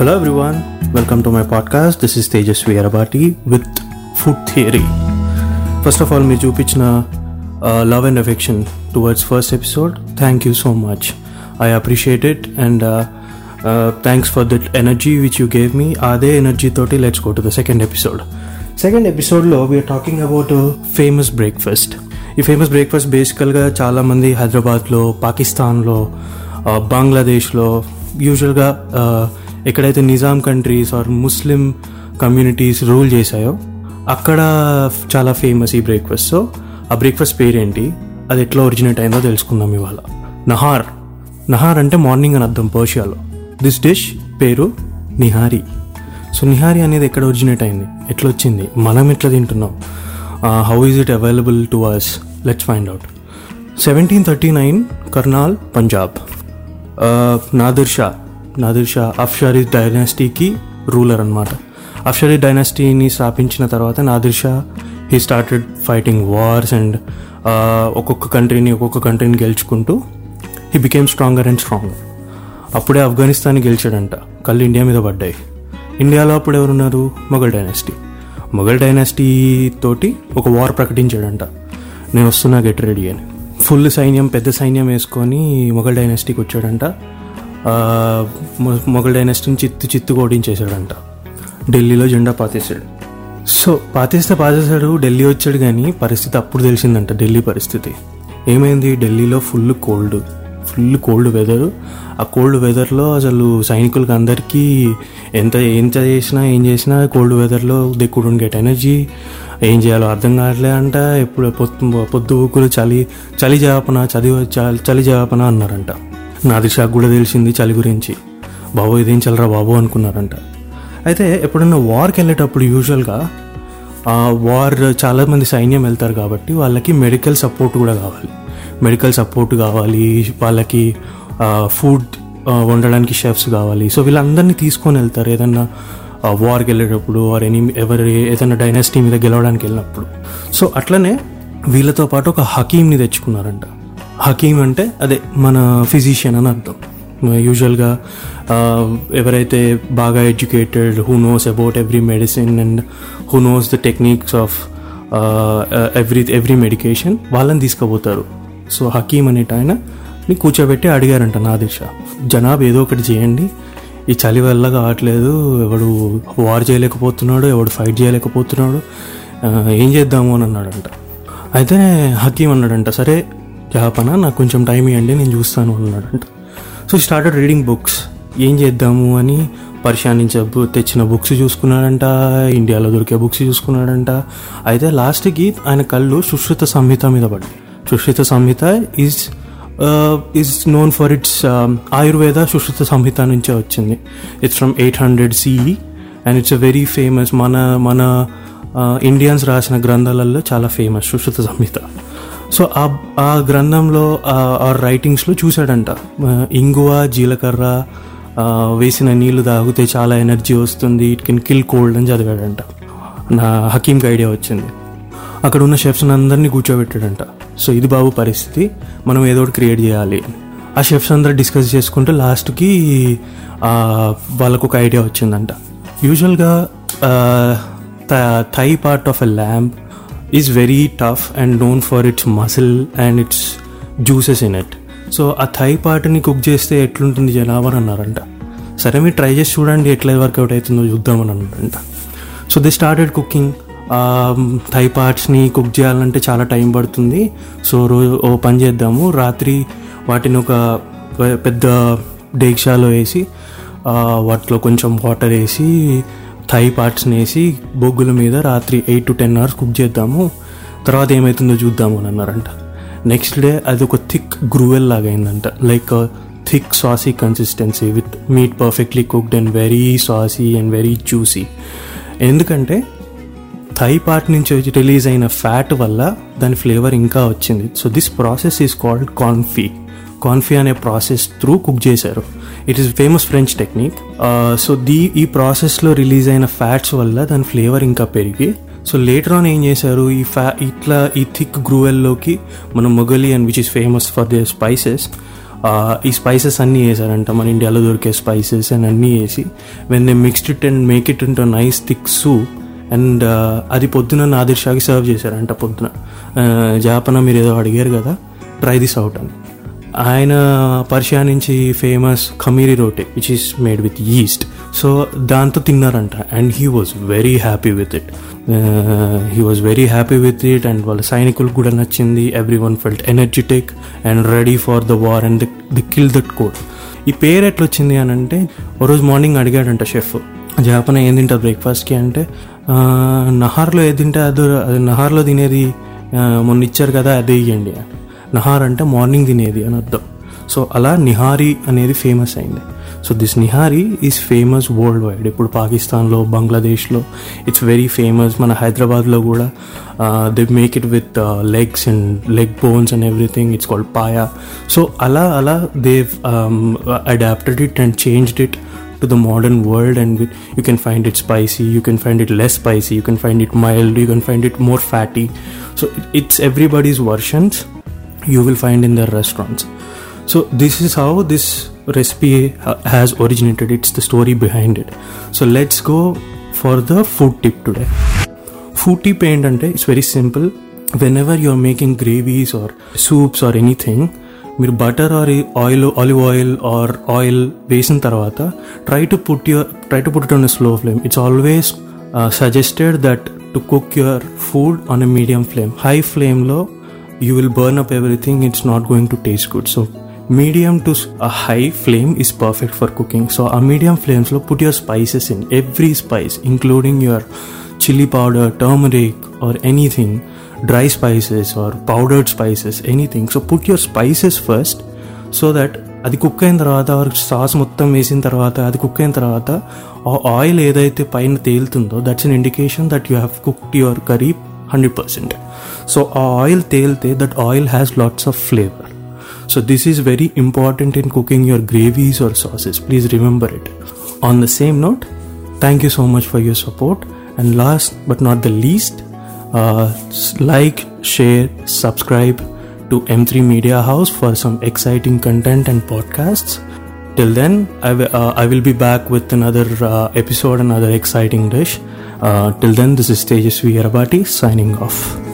Hello everyone, welcome to my podcast. This is Tejasvi Arabati with Food Theory. First of all మీరు చూపించిన love and affection towards first episode thank you so much I appreciate it and thanks for that energy which you gave me అదే energy తోటి let's go to the second episode second ఎపిసోడ్లో we're talking about famous breakfast ఈ famous breakfast బేసికల్గా చాలామంది హైదరాబాద్లో పాకిస్తాన్లో uh, బంగ్లాదేశ్లో యూజువల్గా ఎక్కడైతే Nizam countries are Muslim communities rule చేశాయో అక్కడ చాలా ఫేమస్ ఈ బ్రేక్ఫాస్ట్ సో ఆ బ్రేక్ఫాస్ట్ పేరేంటి? అది ఎట్లా ఒరిజినేట్ అయిందో తెలుసుకుందాం ఇవాళ. నహార్. నహార్ అంటే మార్నింగ్ అని అర్థం పర్షియాలో దిస్ డిష్ పేరు నిహారీ. సో నిహారీ అనేది ఎక్కడ ఒరిజినేట్ అయింది? ఎట్లా వచ్చింది మనం ఎట్లా తింటున్నాం? How is it available to us let's find out seventeen thirty nine Karnal Punjab Nadir Shah Nadir Shah Afshari డైనాసిటీకి ruler అనమాట అఫ్షారీ డైనాసిటీని స్థాపించిన తర్వాత Nadir Shah he started fighting wars and ఒక్కొక్క కంట్రీని ఒక్కొక్క కంట్రీని గెలుచుకుంటూ he became stronger and stronger అప్పుడే ఆఫ్ఘనిస్తాన్ గెలిచాడంట. కళ్ళు ఇండియా మీద పడ్డాయి. ఇండియాలో అప్పుడు ఎవరున్నారు? మొఘల్ డైనాసిటీ. మొఘల్ డైనాసిటీ తోటి ఒక వార్ ప్రకటించాడంట. నేను వస్తున్నా గెట్ రెడీ అని. ఫుల్ సైన్యం పెద్ద సైన్యం వేసుకొని మొఘల్ డైనాసిటీకి వచ్చాడంట. మొఘల్ డైనాసిటీని చిత్తు చిత్తు ఓడించేశాడంట ఢిల్లీలో జెండా పాతేశాడు. సో పాతేస్తే పాతేశాడు ఢిల్లీ వచ్చాడు కానీ పరిస్థితి అప్పుడు తెలిసిందంట ఢిల్లీ పరిస్థితి. ఏమైంది? ఢిల్లీలో full cold full cold weather. ఆ కోల్డ్ వెదర్లో అసలు సైనికులకి అందరికీ ఎంత ఎంత చేసినా ఏం చేసినా కోల్డ్ వెదర్లో దే కుడెంట్ గెట్ ఎనర్జీ ఏం చేయాలో అర్థం కావట్లే అంట ఎప్పుడు పొద్దు పొద్దు ఊకులు చలి చలి జాపన చదివ చలి- చలి జాపన అన్నారంట. నాది షాక్ కూడా తెలిసింది చలి గురించి. బాబు ఇదేం చల్లరా బాబు అనుకున్నారంట. అయితే ఎప్పుడన్నా వార్కి వెళ్ళేటప్పుడు యూజువల్గా ఆ వార్ చాలామంది సైన్యం వెళ్తారు కాబట్టి వాళ్ళకి మెడికల్ సపోర్ట్ కూడా కావాలి. మెడికల్ సపోర్ట్ కావాలి వాళ్ళకి ఫుడ్ వండడానికి షెఫ్స్ కావాలి. సో వీళ్ళందరినీ తీసుకొని వెళ్తారు ఏదన్నా వార్కి వెళ్ళేటప్పుడు ఆర్ ఎనీ ఎవరి ఏదైనా డైనాసిటీ మీద గెలవడానికి వెళ్ళినప్పుడు. సో అట్లనే వీళ్ళతో పాటు ఒక హకీమ్ని తెచ్చుకున్నారంట. హకీమ్ అంటే అదే మన ఫిజిషియన్ అని అర్థం. యూజువల్గా ఎవరైతే బాగా educated who knows about every medicine and who knows the techniques of every every medication వాళ్ళని తీసుకుపోతారు. సో హకీమ్ అనేట ఆయన కూర్చోబెట్టి అడిగారంట నా దిశ. జనాబ్ ఏదో ఒకటి చేయండి. ఈ చలి వల్ల కావట్లేదు ఎవడు వార్ చేయలేకపోతున్నాడు ఎవడు ఫైట్ చేయలేకపోతున్నాడు ఏం చేద్దాము అని అన్నాడంట. అయితే హకీం అన్నాడంట సరే జాపనా నాకు కొంచెం టైం ఇవ్వండి నేను చూస్తాను అన్నాడంట సో స్టార్టెడ్ రీడింగ్ బుక్స్ ఏం చేద్దాము అని పరిశానించ తెచ్చిన బుక్స్ చూసుకున్నాడంట ఇండియాలో దొరికే బుక్స్ చూసుకున్నాడంట. అయితే లాస్ట్కి ఆయన కళ్ళు సుశ్రుత సంహిత మీద పడ్డాయి. Sushruta Samhita is is known for its Ayurveda Sushruta Samhita నుంచే వచ్చింది. It's from eight hundred CE and it's a very famous మన మన uh, ఇండియన్స్ రాసిన గ్రంథాలలో చాలా ఫేమస్ సుశ్రుత సంహిత. సో ఆ ఆ గ్రంథంలో ఆ రైటింగ్స్లో చూశాడంట. ఇంగువ జీలకర్ర వేసిన నీళ్ళు తాగితే చాలా ఎనర్జీ వస్తుంది ఇట్ కెన్ కిల్ కోల్డ్ అని చదివాడంట. నా హకీంకి ఐడియా వచ్చింది. అక్కడ ఉన్న షెఫ్స్ని అందరినీ కూర్చోబెట్టాడంట. సో ఇది బాబు పరిస్థితి మనం ఏదో ఒకటి క్రియేట్ చేయాలి. ఆ షెఫ్స్ అందరు డిస్కస్ చేసుకుంటే లాస్ట్కి వాళ్ళకు ఒక ఐడియా వచ్చిందంట. యూజువల్గా thigh part of a lamb is very tough and known for its muscle and its juices in it so ఆ థై పార్ట్ని కుక్ చేస్తే ఎట్లుంటుంది జనాభా అన్నారంట. సరే మీరు ట్రై చేసి చూడండి ఎట్లా వర్కౌట్ అవుతుందో చూద్దామని అన్నారంట. So they started cooking thigh పార్ట్స్ని cook చేయాలంటే చాలా టైం పడుతుంది. సో రోజు ఓ పని చేద్దాము. రాత్రి వాటిని ఒక పెద్ద డేక్షాలో వేసి వాటిలో కొంచెం వాటర్ వేసి థై పార్ట్స్ని వేసి బొగ్గుల మీద రాత్రి eight to ten hours cook చేద్దాము. తర్వాత ఏమవుతుందో చూద్దాము అని అన్నారంట. నెక్స్ట్ డే అది ఒక థిక్ గ్రూవెల్ లాగా అయిందంట. Like thick saucy consistency with meat perfectly cooked and very saucy and very juicy ఎందుకంటే థై పార్ట్ నుంచి వచ్చి రిలీజ్ అయిన ఫ్యాట్ వల్ల దాని ఫ్లేవర్ ఇంకా వచ్చింది. So this process is called confit confit అనే ప్రాసెస్ త్రూ కుక్ చేశారు. It is famous French technique so the ఈ ప్రాసెస్లో రిలీజ్ అయిన ఫ్యాట్స్ వల్ల దాని ఫ్లేవర్ ఇంకా పెరిగి సో లేటర్ ఆన్ ఏం చేశారు? ఈ ఫ్యా ఇట్లా ఈ థిక్ గ్రూవెల్లోకి మన మొగలి and which is famous for their spices ఈ స్పైసెస్ అన్నీ వేసారంట మన ఇండియాలో దొరికే స్పైసెస్ అండ్ అన్నీ వేసి when they mixed it and make it into nice thick soup and అది పొద్దున నాదిర్ షాకి సర్వ్ చేశారంట పొద్దున. Uh, జాపన మీరు ఏదో అడిగారు కదా ట్రై దిస్ అవుట్ అని. ఆయన పర్షియా నుంచి famous khamiri roti which is made with yeast so దాంతో తిన్నారంట. And he was very happy with it he was very happy with it and వాళ్ళ సైనికులకు కూడా నచ్చింది. Every one felt energetic and ready for the war and they kill that code ఈ పేరు ఎట్లా వచ్చింది అని అంటే ఓ రోజు మార్నింగ్ అడిగాడంట షెఫ్ జాపన ఏం బ్రేక్ఫాస్ట్కి అంటే నహార్లో ఏది తింటే అది నహార్లో తినేది మొన్న ఇచ్చారు కదా అదే ఇవ్వండి నహార్ అంటే మార్నింగ్ తినేది అని అర్థం. సో అలా నిహారీ అనేది ఫేమస్ అయింది. So this nihari is famous worldwide ఇప్పుడు పాకిస్తాన్లో బంగ్లాదేశ్లో ఇట్స్ వెరీ ఫేమస్ మన హైదరాబాద్లో కూడా they make it with legs and leg bones and everything it's called paya so అలా అలా they adapted it and changed it to the modern world and you can find it spicy you can find it less spicy you can find it mild you can find it more fatty so it's everybody's versions you will find in their restaurants. So this is how this recipe has originated. It's the story behind it. So let's go for the food tip today. Food tip ఏంటంటే it's very simple whenever you're making gravies or soups or anything మీరు butter or oil olive oil or oil వేసిన తర్వాత try to put your try to put it on slow flame it's always suggested that to cook your food on a medium flame high ఫ్లేమ్లో you will burn up everything it's not going to taste good so medium to high flame is perfect for cooking so ఆ medium ఫ్లేమ్స్లో put your spices in every spice including your chilli powder turmeric or anything dry spices or powdered spices anything so put your spices first so that అది cook అయిన తర్వాత sauce మొత్తం వేసిన తర్వాత అది cook అయిన తర్వాత ఆ ఆయిల్ ఏదైతే పైన తేలుతుందో that's an indication that you have cooked your curry 100%. So oil tel that oil has lots of flavor. So this is very important in cooking your gravies or sauces. Please remember it. On the same note, thank you so much for your support. And last but not the least, uh, like, share, subscribe to M3 Media House for some exciting content and podcasts. Till then, uh, I will be back with another uh, episode, another exciting dish. Uh, till then, this is Tejasvi Yarabati signing off.